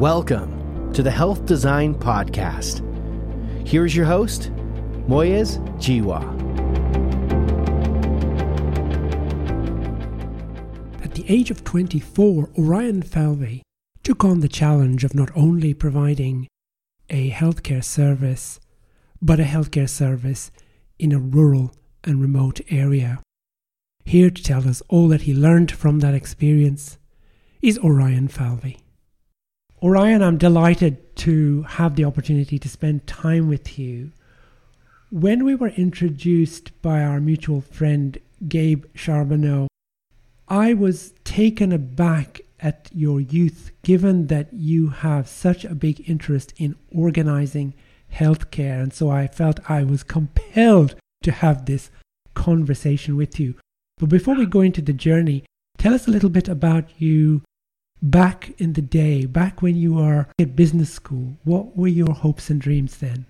Welcome to the Health Design Podcast. Here's your host, Moyez Jiwa. At the age of 24, Orion Falvey took on the challenge of not only providing a healthcare service, but a healthcare service in a rural and remote area. Here to tell us all that he learned from that experience is Orion Falvey. Orion, I'm delighted to have the opportunity to spend time with you. When we were introduced by our mutual friend Gabe Charbonneau, I was taken aback at your youth, given that you have such a big interest in organizing healthcare. And so I felt I was compelled to have this conversation with you. But before we go into the journey, tell us a little bit about you back in the day, back when you were at business school, what were your hopes and dreams then?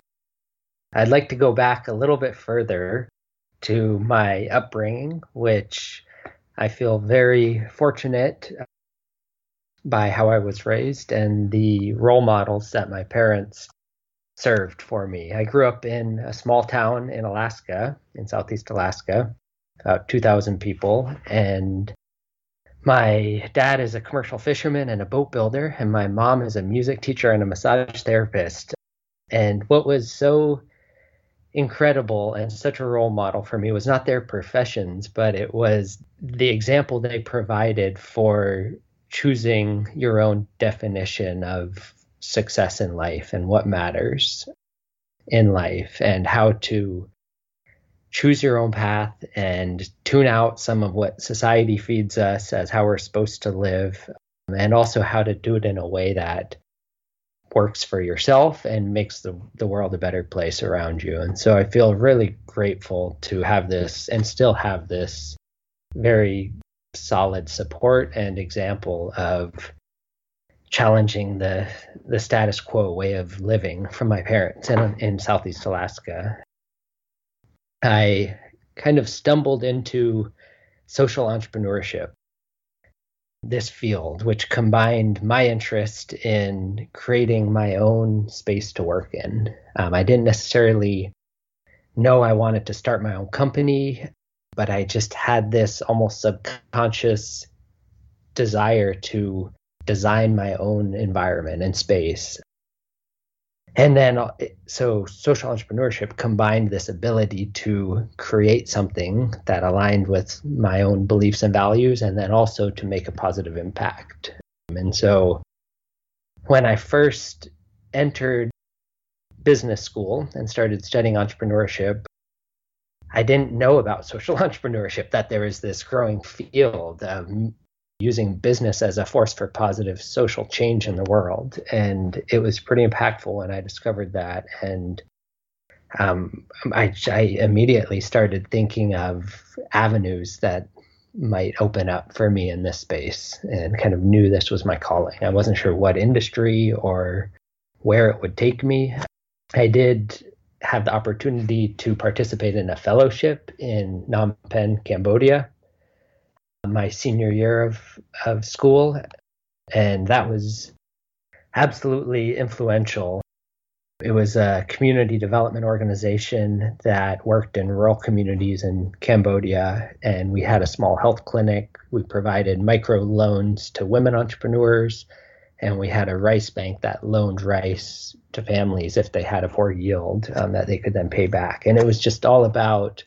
I'd like to go back a little bit further to my upbringing, which I feel very fortunate by how I was raised and the role models that my parents served for me. I grew up in a small town in Alaska, in southeast Alaska, about 2,000 people, and my dad is a commercial fisherman and a boat builder, and my mom is a music teacher and a massage therapist. And what was so incredible and such a role model for me was not their professions, but it was the example they provided for choosing your own definition of success in life and what matters in life and how to choose your own path and tune out some of what society feeds us as how we're supposed to live, um, and also how to do it in a way that works for yourself and makes the, the world a better place around you. And so I feel really grateful to have this and still have this very solid support and example of challenging the the status quo way of living from my parents in in Southeast Alaska. I kind of stumbled into social entrepreneurship, this field, which combined my interest in creating my own space to work in. Um, I didn't necessarily know I wanted to start my own company, but I just had this almost subconscious desire to design my own environment and space and then uh, so social entrepreneurship combined this ability to create something that aligned with my own beliefs and values and then also to make a positive impact. And so when i first entered business school and started studying entrepreneurship i didn't know about social entrepreneurship that there is this growing field of using business as a force for positive social change in the world. And it was pretty impactful when I discovered that. And um, I, I immediately started thinking of avenues that might open up for me in this space and kind of knew this was my calling. I wasn't sure what industry or where it would take me. I did have the opportunity to participate in a fellowship in Phnom Penh, Cambodia, my senior year of, of school. And that was absolutely influential. It was a community development organization that worked in rural communities in Cambodia. And we had a small health clinic. We provided micro loans to women entrepreneurs. And we had a rice bank that loaned rice to families if they had a poor yield um, that they could then pay back. And it was just all about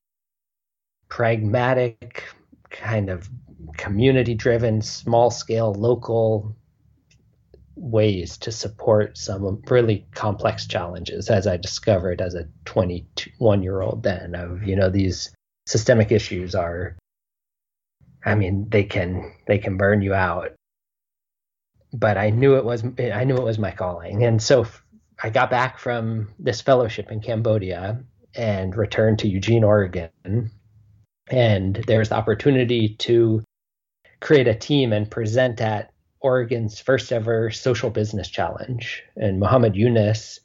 pragmatic kind of community driven, small scale, local ways to support some really complex challenges as I discovered as a 21 year old then of you know these systemic issues are I mean they can they can burn you out. But I knew it was I knew it was my calling. And so I got back from this fellowship in Cambodia and returned to Eugene Oregon. And there's the opportunity to create a team and present at Oregon's first ever social business challenge. And Muhammad Yunus,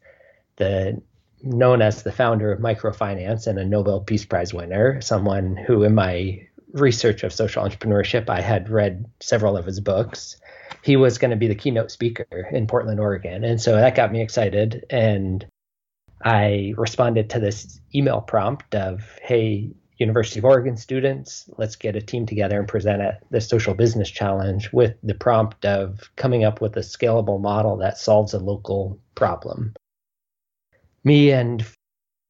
the known as the founder of microfinance and a Nobel Peace Prize winner, someone who in my research of social entrepreneurship. I had read several of his books. He was going to be the keynote speaker in Portland, Oregon. And so that got me excited. And I responded to this email prompt of, hey, University of Oregon students, let's get a team together and present at the social business challenge with the prompt of coming up with a scalable model that solves a local problem. Me and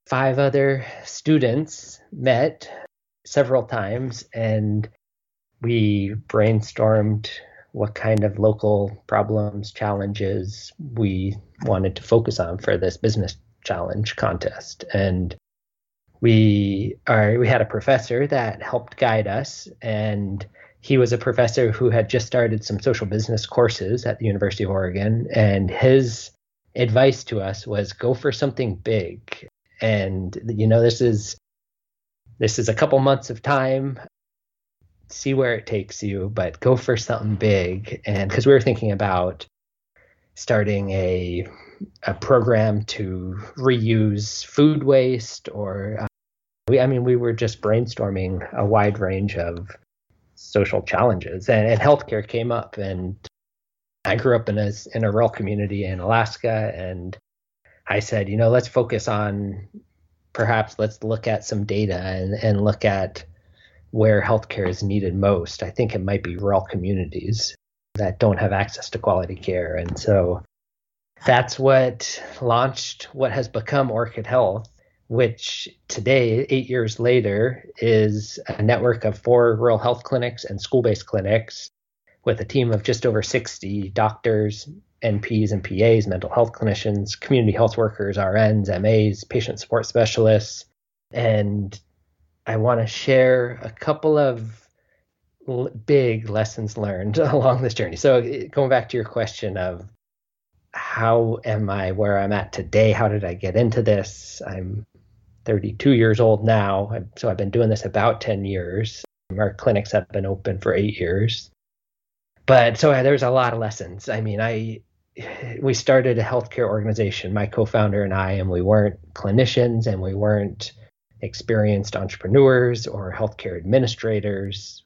five other students met several times and we brainstormed what kind of local problems, challenges we wanted to focus on for this business challenge contest. And we are we had a professor that helped guide us and he was a professor who had just started some social business courses at the University of Oregon and his advice to us was go for something big. And you know this is this is a couple months of time. See where it takes you but go for something big. And because we were thinking about starting a a program to reuse food waste or we, I mean, we were just brainstorming a wide range of social challenges, and, and healthcare came up. And I grew up in a in a rural community in Alaska, and I said, you know, let's focus on perhaps let's look at some data and, and look at where healthcare is needed most. I think it might be rural communities that don't have access to quality care. And so that's what launched what has become Orchid Health which today, eight years later, is a network of four rural health clinics and school based clinics with a team of just over 60 doctors, NPs and PAs, mental health clinicians, community health workers, RNs, MAs, patient support specialists. And I want to share a couple of big lessons learned along this journey. So, uh, going back to your question of how am I where I'm at today? How did I get into this? I'm 32 years old now. So I've been doing this about 10 years. Our clinics have been open for eight years. But so there's a lot of lessons. I mean, I we started a healthcare organization, my co-founder and I, and we weren't clinicians and we weren't experienced entrepreneurs or healthcare administrators.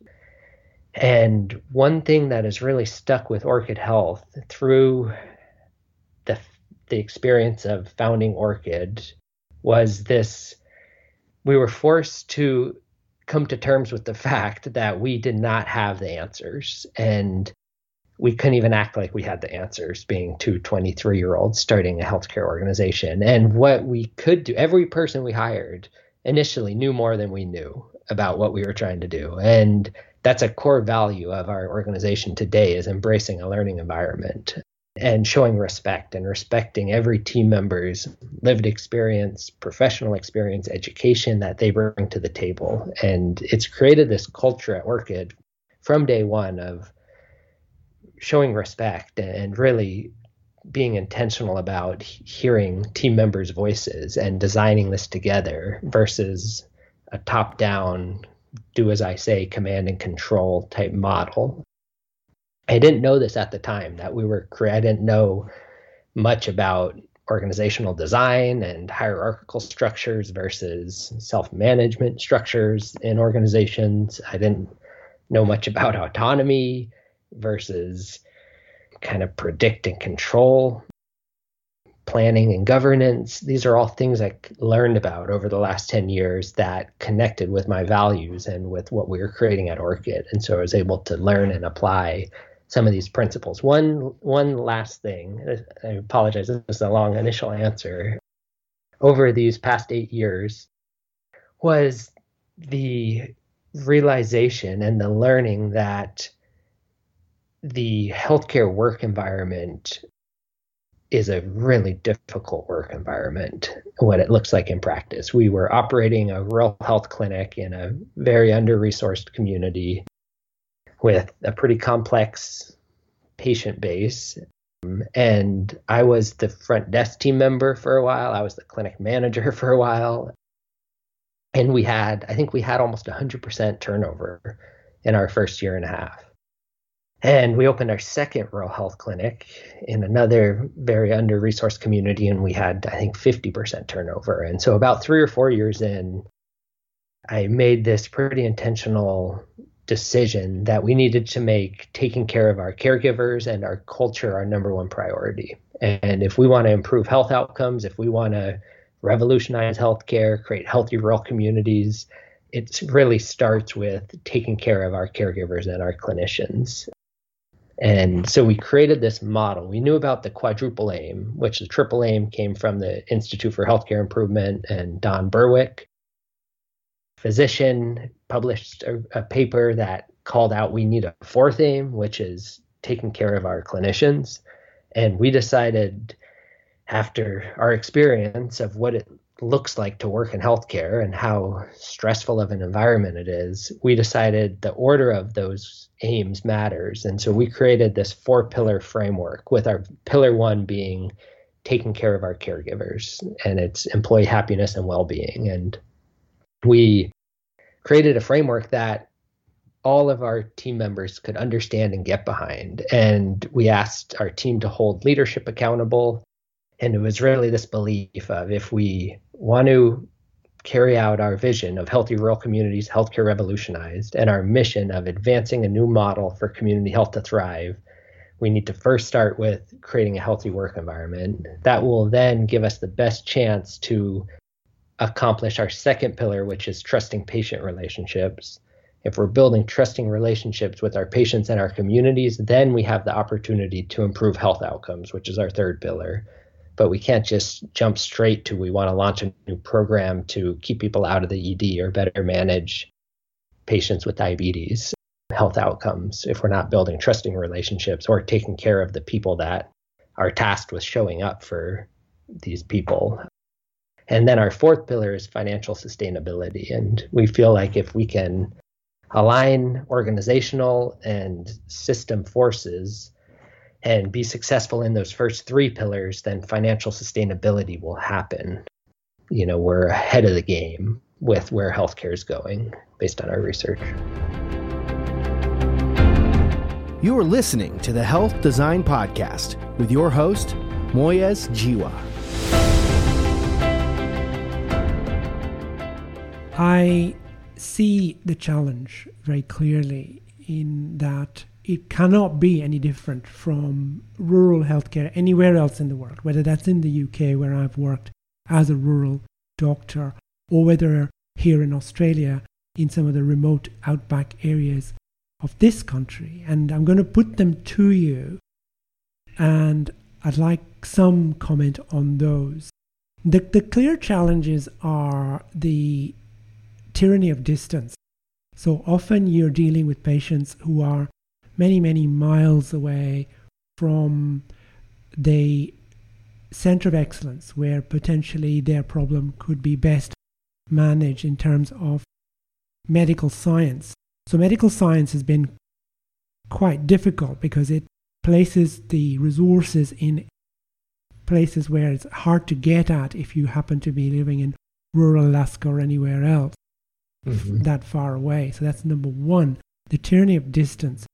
And one thing that has really stuck with Orchid Health through the the experience of founding Orchid was this we were forced to come to terms with the fact that we did not have the answers and we couldn't even act like we had the answers being two 23 year olds starting a healthcare organization. And what we could do every person we hired initially knew more than we knew about what we were trying to do. And that's a core value of our organization today is embracing a learning environment and showing respect and respecting every team member's lived experience, professional experience, education that they bring to the table. And it's created this culture at Orchid from day one of showing respect and really being intentional about hearing team members' voices and designing this together versus a top down, do as I say, command and control type model. I didn't know this at the time that we were I didn't know much about organizational design and hierarchical structures versus self-management structures in organizations. I didn't know much about autonomy versus kind of predict and control planning and governance. These are all things I learned about over the last 10 years that connected with my values and with what we were creating at Orchid. And so I was able to learn and apply some of these principles. One one last thing, I apologize, this is a long initial answer. Over these past eight years, was the realization and the learning that the healthcare work environment is a really difficult work environment what it looks like in practice we were operating a rural health clinic in a very under resourced community with a pretty complex patient base. Um, and I was the front desk team member for a while. I was the clinic manager for a while. And we had, I think we had almost 100% turnover in our first year and a half. And we opened our second rural health clinic in another very under resourced community, and we had, I think, 50% turnover. And so, about three or four years in, I made this pretty intentional decision that we needed to make taking care of our caregivers and our culture our number one priority. And if we want to improve health outcomes, if we want to revolutionize healthcare, create healthy rural communities, it really starts with taking care of our caregivers and our clinicians. And so we created this model. We knew about the quadruple aim, which the triple aim came from the Institute for Healthcare Improvement and Don Berwick physician published a, a paper that called out we need a fourth aim, which is taking care of our clinicians. And we decided after our experience of what it looks like to work in healthcare and how stressful of an environment it is, we decided the order of those aims matters. And so we created this four pillar framework with our pillar one being taking care of our caregivers and it's employee happiness and well being. And we created a framework that all of our team members could understand and get behind. And we asked our team to hold leadership accountable. And it was really this belief of if we want to carry out our vision of healthy rural communities, healthcare revolutionized, and our mission of advancing a new model for community health to thrive, we need to first start with creating a healthy work environment. That will then give us the best chance to accomplish our second pillar, which is trusting patient relationships. If we're building trusting relationships with our patients and our communities, then we have the opportunity to improve health outcomes, which is our third pillar. But we can't just jump straight to we want to launch a new program to keep people out of the ED or better manage patients with diabetes health outcomes if we're not building trusting relationships or taking care of the people that are tasked with showing up for these people and then our fourth pillar is financial sustainability. And we feel like if we can align organizational and system forces and be successful in those first three pillars, then financial sustainability will happen. You know, we're ahead of the game with where healthcare is going based on our research. You are listening to the Health Design Podcast with your host, Moyez Jiwa. I see the challenge very clearly in that it cannot be any different from rural healthcare anywhere else in the world, whether that's in the UK where I've worked as a rural doctor, or whether here in Australia in some of the remote outback areas of this country. And I'm going to put them to you, and I'd like some comment on those. The, the clear challenges are the tyranny of distance. So often you're dealing with patients who are many, many miles away from the center of excellence where potentially their problem could be best managed in terms of medical science. So, medical science has been quite difficult because it places the resources in places where it's hard to get at if you happen to be living in rural Alaska or anywhere else mm-hmm. that far away. So that's number one, the tyranny of distance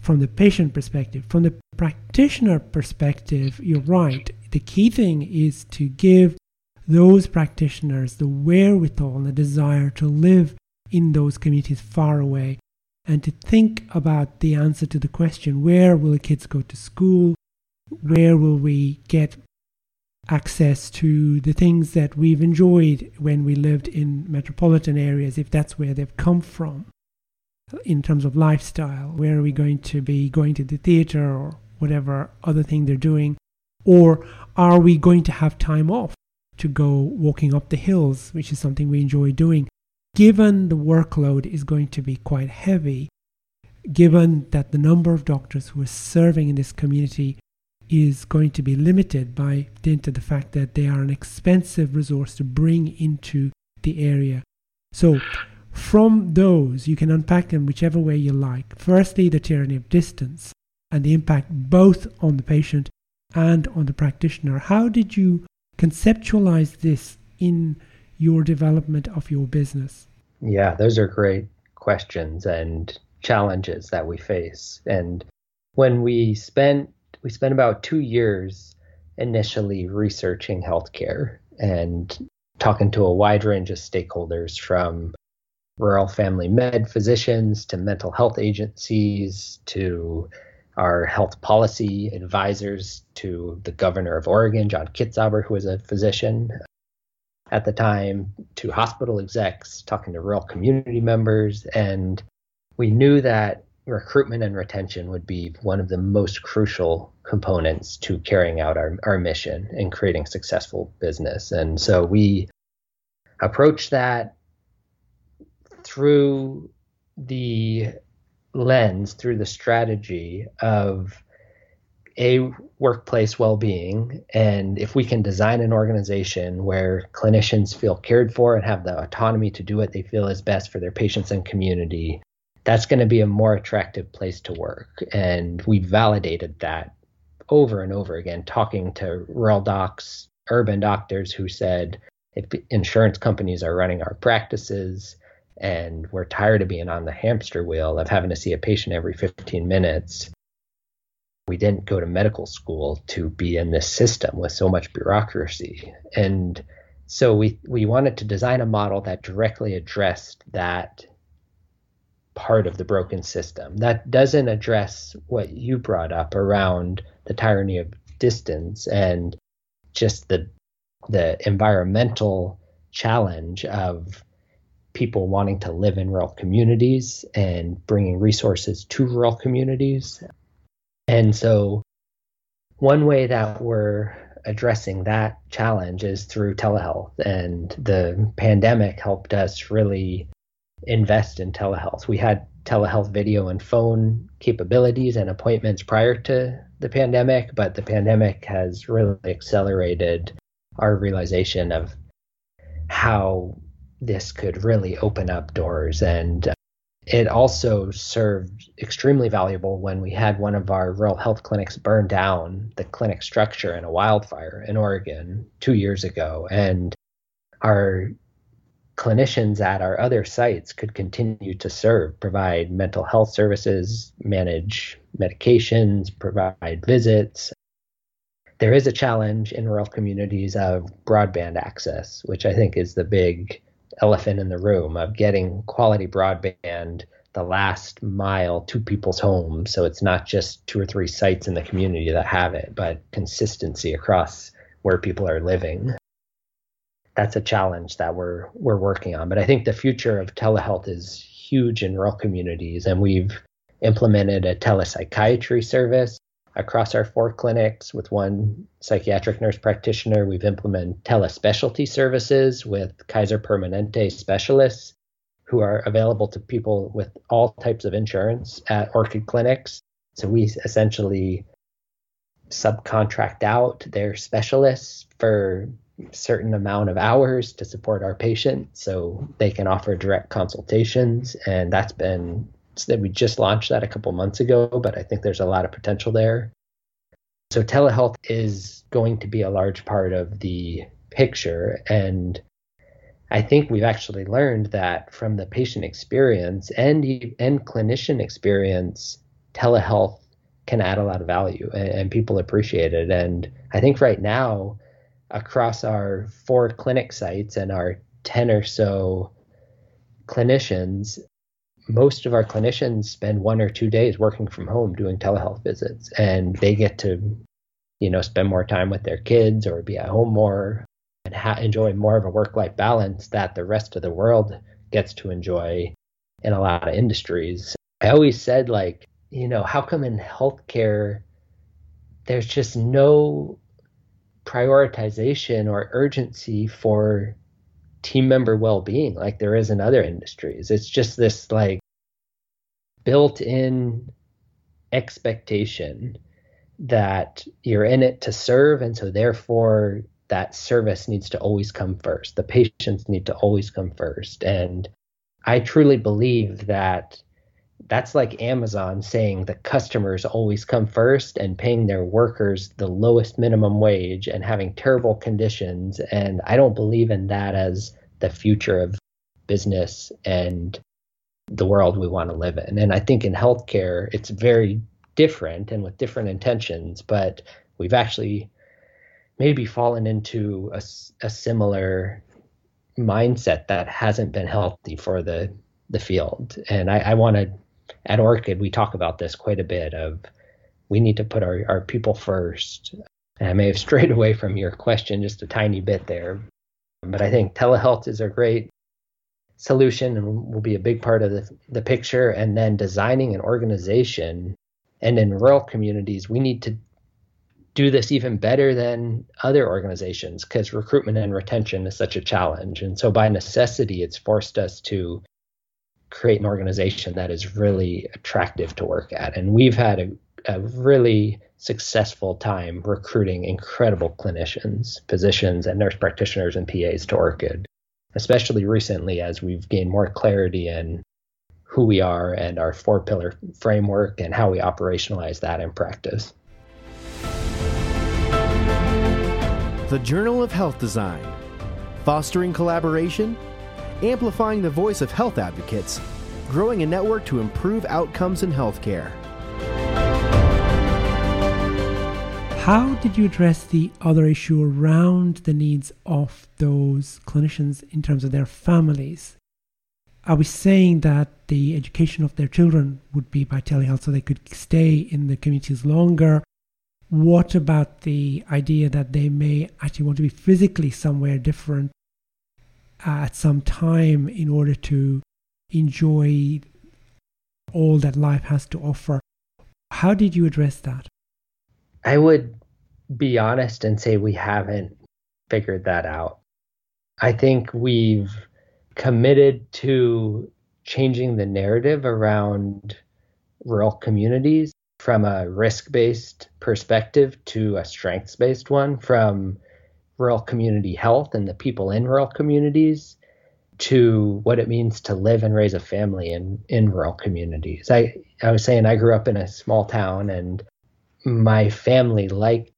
from the patient perspective. From the practitioner perspective, you're right. The key thing is to give those practitioners the wherewithal and the desire to live in those communities far away and to think about the answer to the question where will the kids go to school? Where will we get access to the things that we've enjoyed when we lived in metropolitan areas, if that's where they've come from, in terms of lifestyle. Where are we going to be going to the theater or whatever other thing they're doing? Or are we going to have time off to go walking up the hills, which is something we enjoy doing? Given the workload is going to be quite heavy, given that the number of doctors who are serving in this community is going to be limited by dint of the fact that they are an expensive resource to bring into the area. So, from those, you can unpack them whichever way you like. Firstly, the tyranny of distance and the impact both on the patient and on the practitioner. How did you conceptualize this in your development of your business? Yeah, those are great questions and challenges that we face. And when we spent we spent about two years initially researching healthcare and talking to a wide range of stakeholders from rural family med physicians to mental health agencies to our health policy advisors to the governor of Oregon, John Kitzhaber, who was a physician at the time, to hospital execs, talking to rural community members. And we knew that recruitment and retention would be one of the most crucial components to carrying out our, our mission and creating successful business. And so we approach that through the lens, through the strategy of a workplace well-being and if we can design an organization where clinicians feel cared for and have the autonomy to do what they feel is best for their patients and community that's going to be a more attractive place to work and we validated that over and over again talking to rural docs urban doctors who said if insurance companies are running our practices and we're tired of being on the hamster wheel of having to see a patient every 15 minutes. We didn't go to medical school to be in this system with so much bureaucracy. And so we, we wanted to design a model that directly addressed that part of the broken system. That doesn't address what you brought up around the tyranny of distance and just the the environmental challenge of people wanting to live in rural communities and bringing resources to rural communities. And so, one way that we're addressing that challenge is through telehealth. And the pandemic helped us really invest in telehealth. We had telehealth video and phone capabilities and appointments prior to the pandemic, but the pandemic has really accelerated our realization of how this could really open up doors. And uh, it also served extremely valuable when we had one of our rural health clinics burn down the clinic structure in a wildfire in Oregon two years ago. And our clinicians at our other sites could continue to serve, provide mental health services, manage medications, provide visits. There is a challenge in rural communities of broadband access, which I think is the big elephant in the room of getting quality broadband the last mile to people's homes. So it's not just two or three sites in the community that have it, but consistency across where people are living. That's a challenge that we're we're working on. But I think the future of telehealth is huge in rural communities, and we've implemented a telepsychiatry service across our four clinics with one psychiatric nurse practitioner. We've implemented telespecialty services with Kaiser Permanente specialists who are available to people with all types of insurance at Orchid clinics. So we essentially subcontract out their specialists for certain amount of hours to support our patients so they can offer direct consultations and that's been that we just launched that a couple months ago, but I think there's a lot of potential there. So telehealth is going to be a large part of the picture. And I think we've actually learned that from the patient experience and, and clinician experience, telehealth can add a lot of value and, and people appreciate it. And I think right now, across our four clinic sites and our 10 or so clinicians, most of our clinicians spend one or two days working from home doing telehealth visits and they get to you know spend more time with their kids or be at home more and ha- enjoy more of a work life balance that the rest of the world gets to enjoy in a lot of industries. I always said like you know how come in healthcare there's just no prioritization or urgency for team member well-being like there is in other industries. It's just this like built-in expectation that you're in it to serve and so therefore that service needs to always come first. The patients need to always come first. And i truly believe that that's like amazon saying the customers always come first and paying their workers the lowest minimum wage and having terrible conditions and i don't believe in that as the future of business and the world we want to live in. And I think in healthcare, it's very different and with different intentions, but we've actually maybe fallen into a, a similar mindset that hasn't been healthy for the the field. And I, I want to at Orchid we talk about this quite a bit of we need to put our, our people first. And I may have strayed away from your question just a tiny bit there. But I think telehealth is a great solution and will be a big part of the, the picture. And then designing an organization and in rural communities, we need to do this even better than other organizations because recruitment and retention is such a challenge. And so, by necessity, it's forced us to create an organization that is really attractive to work at. And we've had a, a really successful time recruiting incredible clinicians, physicians, and nurse practitioners and PAs to Orchid, especially recently as we've gained more clarity in who we are and our four pillar framework and how we operationalize that in practice. The Journal of Health Design, fostering collaboration, amplifying the voice of health advocates, growing a network to improve outcomes in healthcare. How did you address the other issue around the needs of those clinicians in terms of their families? Are we saying that the education of their children would be by telehealth so they could stay in the communities longer? What about the idea that they may actually want to be physically somewhere different at some time in order to enjoy all that life has to offer? How did you address that? I would be honest and say we haven't figured that out. I think we've committed to changing the narrative around rural communities from a risk based perspective to a strengths based one, from rural community health and the people in rural communities to what it means to live and raise a family in, in rural communities. I, I was saying I grew up in a small town and my family liked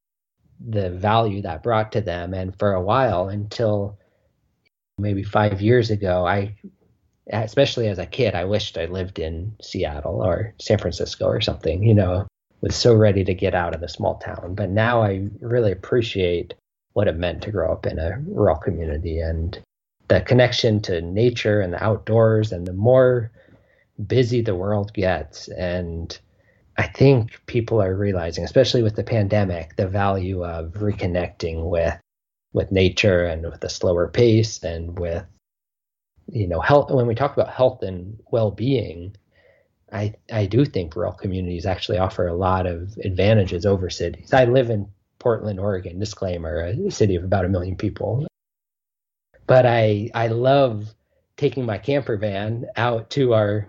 the value that brought to them. And for a while, until maybe five years ago, I especially as a kid, I wished I lived in Seattle or San Francisco or something, you know, was so ready to get out of the small town. But now I really appreciate what it meant to grow up in a rural community. And the connection to nature and the outdoors and the more busy the world gets. And I think people are realizing, especially with the pandemic, the value of reconnecting with with nature and with a slower pace and with you know health. When we talk about health and well-being i i do think rural communities actually offer a lot of advantages over cities. I live in portland oregon disclaimer a city of about a million people but i i love taking my camper van out to our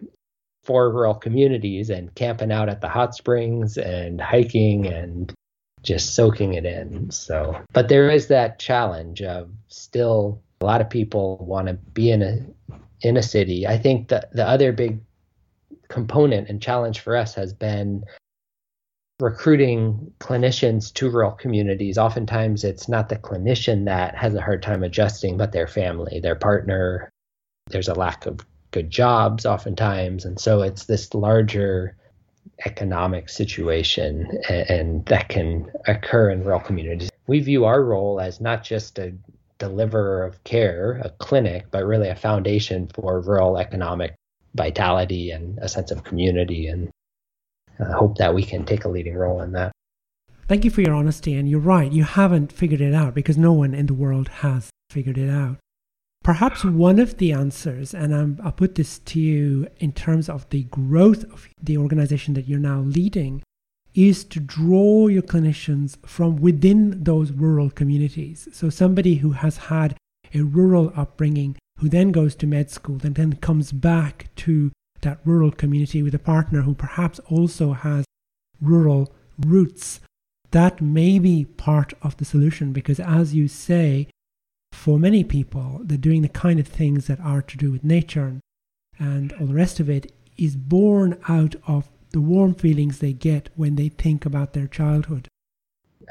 four rural communities and camping out at the hot springs and hiking and just soaking it in so but there is that challenge of still a lot of people want to be in a in a city. I think that the other big component and challenge for us has been recruiting clinicians to rural communities. Oftentimes, it's not the clinician that has a hard time adjusting, but their family, their partner. There's a lack of good jobs, oftentimes, and so it's this larger economic situation, and, and that can occur in rural communities. We view our role as not just a deliverer of care, a clinic, but really a foundation for rural economic vitality and a sense of community. And I hope that we can take a leading role in that. Thank you for your honesty. And you're right, you haven't figured it out because no one in the world has figured it out. Perhaps one of the answers, and I'm, I'll put this to you in terms of the growth of the organization that you're now leading, is to draw your clinicians from within those rural communities. So, somebody who has had a rural upbringing, who then goes to med school and then comes back to that rural community with a partner who perhaps also has rural roots, that may be part of the solution because, as you say, for many people, they're doing the kind of things that are to do with nature and all the rest of it is born out of the warm feelings they get when they think about their childhood.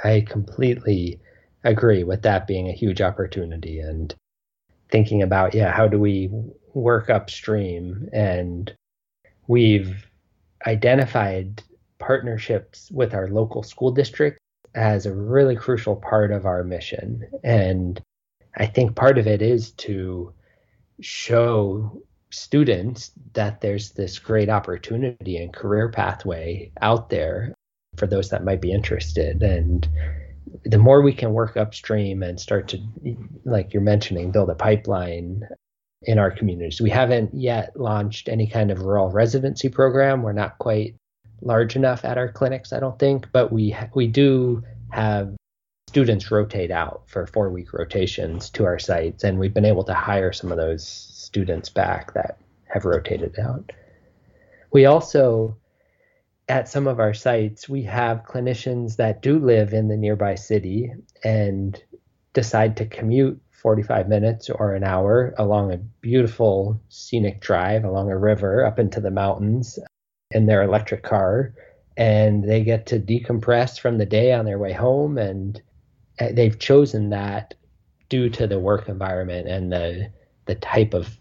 I completely agree with that being a huge opportunity and thinking about, yeah, how do we work upstream? And we've identified partnerships with our local school district as a really crucial part of our mission. And I think part of it is to show students that there's this great opportunity and career pathway out there for those that might be interested. And the more we can work upstream and start to, like you're mentioning, build a pipeline in our communities. We haven't yet launched any kind of rural residency program. We're not quite large enough at our clinics, I don't think, but we we do have students rotate out for four week rotations to our sites, and we've been able to hire some of those students back that have rotated out. We also, at some of our sites, we have clinicians that do live in the nearby city and decide to commute 45 minutes or an hour along a beautiful scenic drive along a river up into the mountains in their electric car. And they get to decompress from the day on their way home. And uh, they've chosen that due to the work environment and the the type of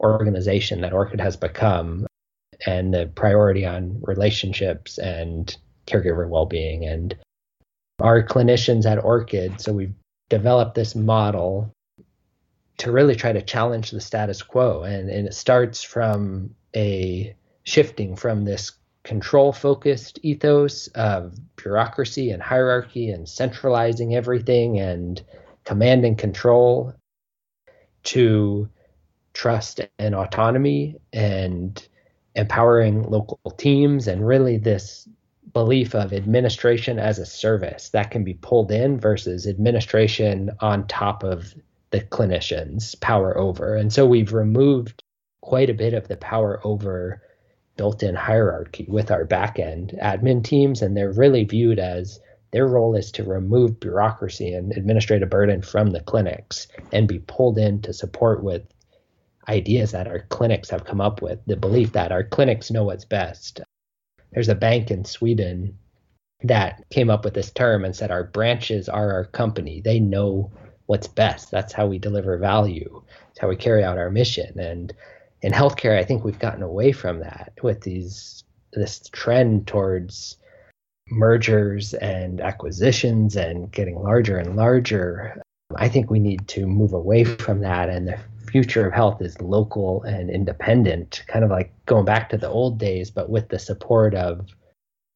organization that Orchid has become and the priority on relationships and caregiver well-being. And our clinicians at Orchid so we've developed this model to really try to challenge the status quo. And, and it starts from a shifting from this control focused ethos of bureaucracy and hierarchy and centralizing everything and command and control to trust and autonomy and empowering local teams and really this belief of administration as a service that can be pulled in versus administration on top of the clinicians power over and so we've removed quite a bit of the power over built-in hierarchy with our backend admin teams, and they're really viewed as their role is to remove bureaucracy and administrative burden from the clinics and be pulled in to support with ideas that our clinics have come up with. The belief that our clinics know what's best. There's a bank in Sweden that came up with this term and said our branches are our company. They know what's best. That's how we deliver value. It's how we carry out our mission. And in healthcare, I think we've gotten away from that with these this trend towards mergers and acquisitions and getting larger and larger. I think we need to move away from that and future of health is local and independent, kind of like going back to the old days, but with the support of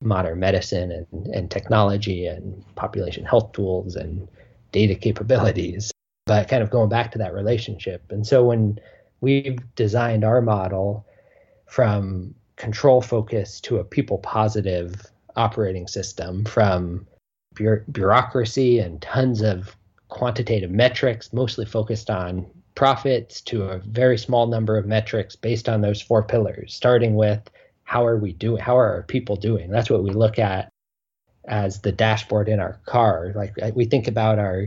modern medicine and, and technology and population health tools and data capabilities, but kind of going back to that relationship. And so when we've designed our model from control focus to a people positive operating system from bureaucracy and tons of quantitative metrics, mostly focused on profits, to a very small number of metrics based on those four pillars, starting with how are we doing? How are our people doing? That's what we look at as the dashboard in our car. Like uh, we think about our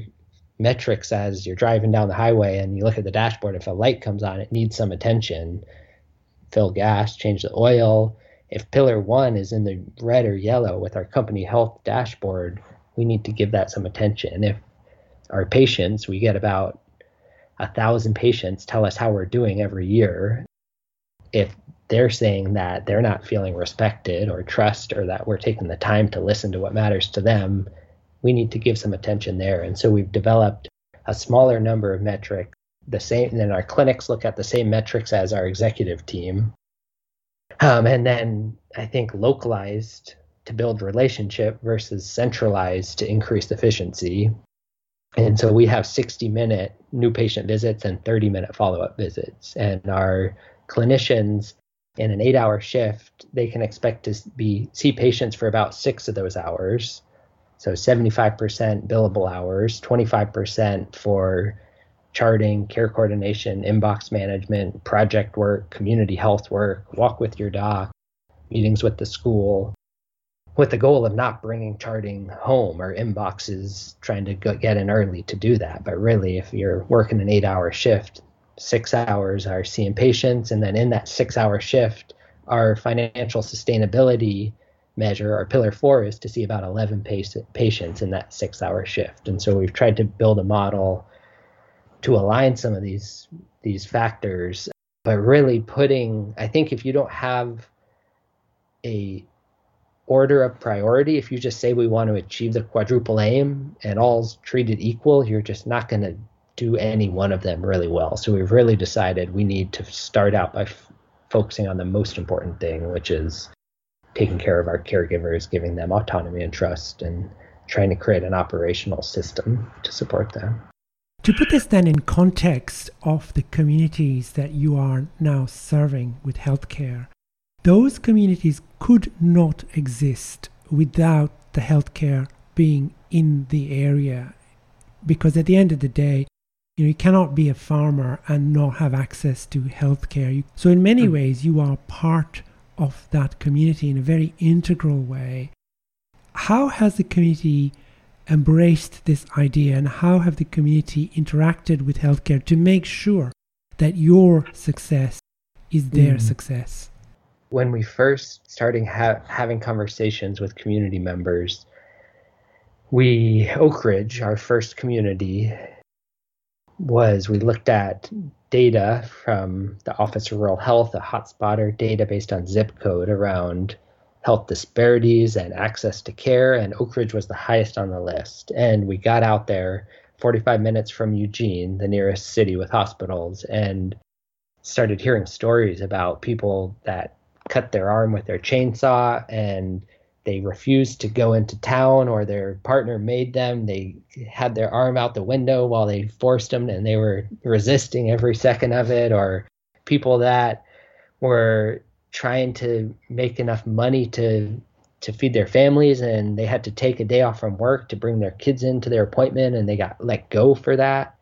metrics as you're driving down the highway and you look at the dashboard. If a light comes on, it needs some attention. Fill gas, change the oil. If pillar one is in the red or yellow with our company health dashboard, we need to give that some attention. If our patients, we get about a thousand patients tell us how we're doing every year. If they're saying that they're not feeling respected or trust or that we're taking the time to listen to what matters to them, we need to give some attention there. And so we've developed a smaller number of metrics. The same, and then our clinics look at the same metrics as our executive team. Um, and then I think localized to build relationship versus centralized to increase efficiency. And so we have 60 minute new patient visits and 30 minute follow up visits. And our clinicians in an eight hour shift, they can expect to be see patients for about six of those hours. So 75% billable hours, 25% for charting, care coordination, inbox management, project work, community health work, walk with your doc, meetings with the school, with the goal of not bringing charting home or inboxes trying to get in early to do that. But really, if you're working an eight hour shift, six hours are seeing patients. And then in that six hour shift, our financial sustainability measure, our pillar four is to see about 11 patients in that six hour shift. And so we've tried to build a model to align some of these these factors, but really putting I think if you don't have a order of priority, if you just say we want to achieve the quadruple aim and all's treated equal, you're just not going to do any one of them really well. So we've really decided we need to start out by f- focusing on the most important thing, which is taking care of our caregivers, giving them autonomy and trust, and trying to create an operational system to support them. To put this then in context of the communities that you are now serving with healthcare, those communities could not exist without the healthcare being in the area because at the end of the day you know you cannot be a farmer and not have access to healthcare so in many mm. ways you are part of that community in a very integral way how has the community embraced this idea and how have the community interacted with healthcare to make sure that your success is their mm. success when we first started ha- having conversations with community members we Oakridge, our first community, was we looked at data from the Office of Rural Health, a hotspotter data based on zip code around health disparities and access to care, and Oakridge was the highest on the list. And we got out there 45 minutes from Eugene, the nearest city with hospitals, and started hearing stories about people that cut their arm with their chainsaw and they refused to go into town or their partner made them. They had their arm out the window while they forced them and they were resisting every second of it, or people that were trying to make enough money to to feed their families and they had to take a day off from work to bring their kids into their appointment and they got let go for that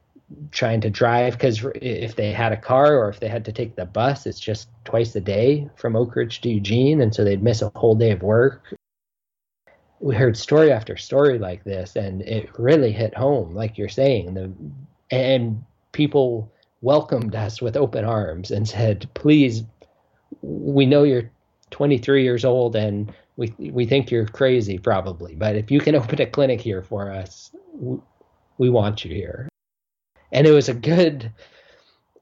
trying to drive because if they had a car or if they had to take the bus it's just twice a day from Oakridge to eugene and so they'd miss a whole day of work. We heard story after story like this and it really hit home like you're saying the and people welcomed us with open arms and said please we know you're 23 years old and we we think you're crazy probably but if you can open a clinic here for us we, we want you here and it was a good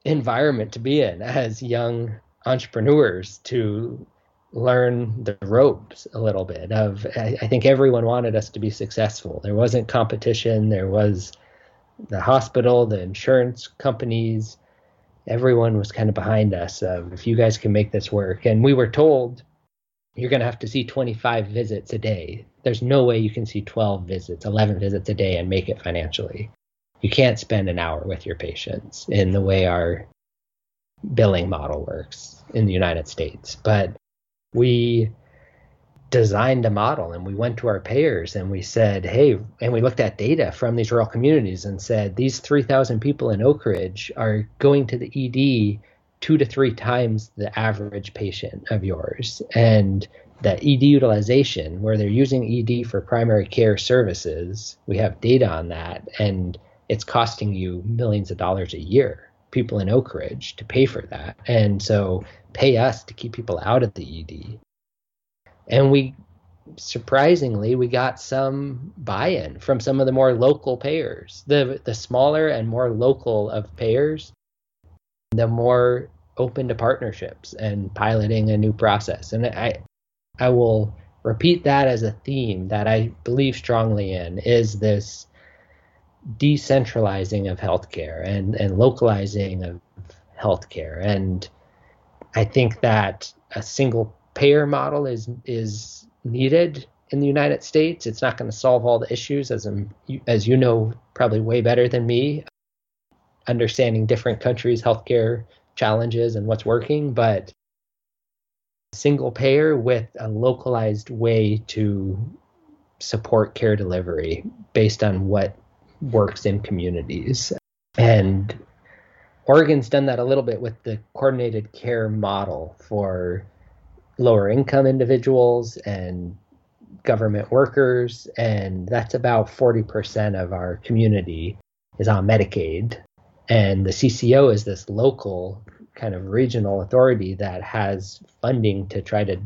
environment to be in as young entrepreneurs to learn the ropes a little bit of I, I, think everyone wanted us to be successful. There wasn't competition. There was the hospital the insurance companies. Everyone was kind of behind us of if you guys can make this work. And we were told you're going to have to see 25 visits a day. There's no way you can see 12 visits 11 visits a day and make it financially you can't spend an hour with your patients in the way our billing model works in the united states but we designed a model and we went to our payers and we said, hey, and we looked at data from these rural communities and said, these 3,000 people in Oakridge are going to the ED two to three times the average patient of yours. And that ED utilization, where they're using ED for primary care services, we have data on that. And it's costing you millions of dollars a year, people in Oakridge, to pay for that. And so pay us to keep people out of the ED. And we surprisingly we got some buy-in from some of the more local payers. The the smaller and more local of payers, the more open to partnerships and piloting a new process. And I I will repeat that as a theme that I believe strongly in is this decentralizing of healthcare and, and localizing of healthcare. And I think that a single payer model is is needed in the United States. It's not going to solve all the issues, as I'm, as you know, probably way better than me, understanding different countries' healthcare challenges and what's working. But single payer with a localized way to support care delivery based on what works in communities. And Oregon's done that a little bit with the coordinated care model for lower income individuals and government workers, and that's about 40% of our community is on Medicaid. And the CCO is this local kind of regional authority that has funding to try to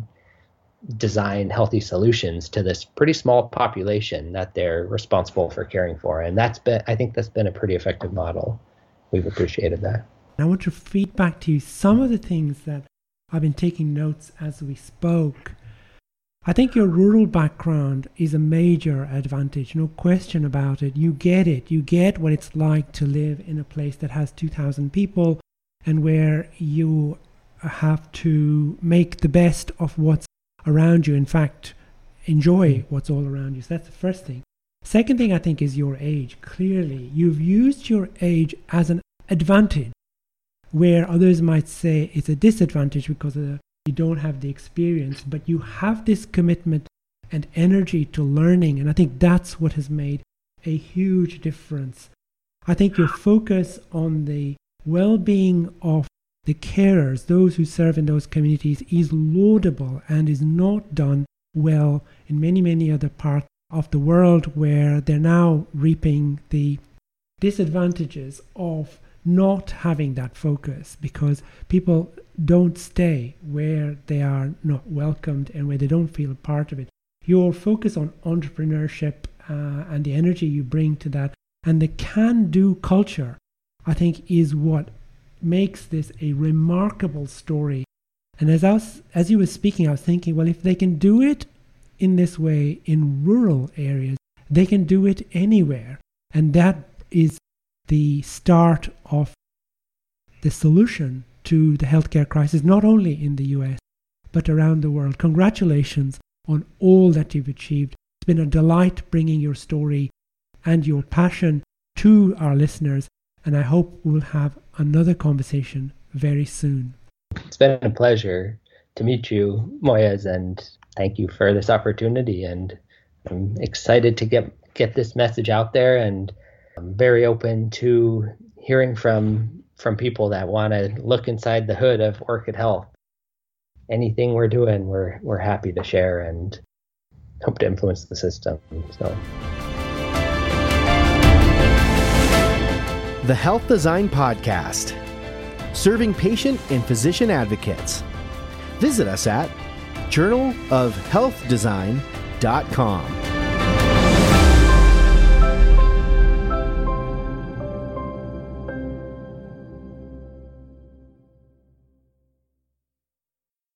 design healthy solutions to this pretty small population that they're responsible for caring for. And that's been, I think that's been a pretty effective model we've appreciated that. I want to feed back to you some of the things that I've been taking notes as we spoke. I think your rural background is a major advantage, no question about it. You get it. You get what it's like to live in a place that has 2,000 people and where you have to make the best of what's around you. In fact, enjoy hmm. what's all around you. So that's the first thing. Second thing I think is your age. Clearly, you've used your age as an advantage where others might say it's a disadvantage because of the you don't have the experience, but you have this commitment and energy to learning. And I think that's what has made a huge difference. I think your focus on the well being of the carers, those who serve in those communities, is laudable and is not done well in many, many other parts of the world where they're now reaping the disadvantages of not having that focus because people don't stay where they are not welcomed and where they don't feel a part of it. Your focus on entrepreneurship uh, and the energy you bring to that and the can do culture, I think, is what makes this a remarkable story. And as I was, as you were speaking, I was thinking, well, if they can do it in this way in rural areas, they can do it anywhere. And that is the start of the solution to the healthcare crisis, not only in the US, but around the world. Congratulations on all that you've achieved. It's been a delight bringing your story and your passion to our listeners, and I hope we'll have another conversation very soon. It's been a pleasure to meet you, Moyez, and thank you for this opportunity. And I'm excited to get get this message out there, and I'm very open to hearing from from people that want to look inside the hood of Orchid Health. Anything we're doing, we're we're happy to share and hope to influence the system. So. The Health Design Podcast, serving patient and physician advocates. Visit us at journalofhealthdesign.com.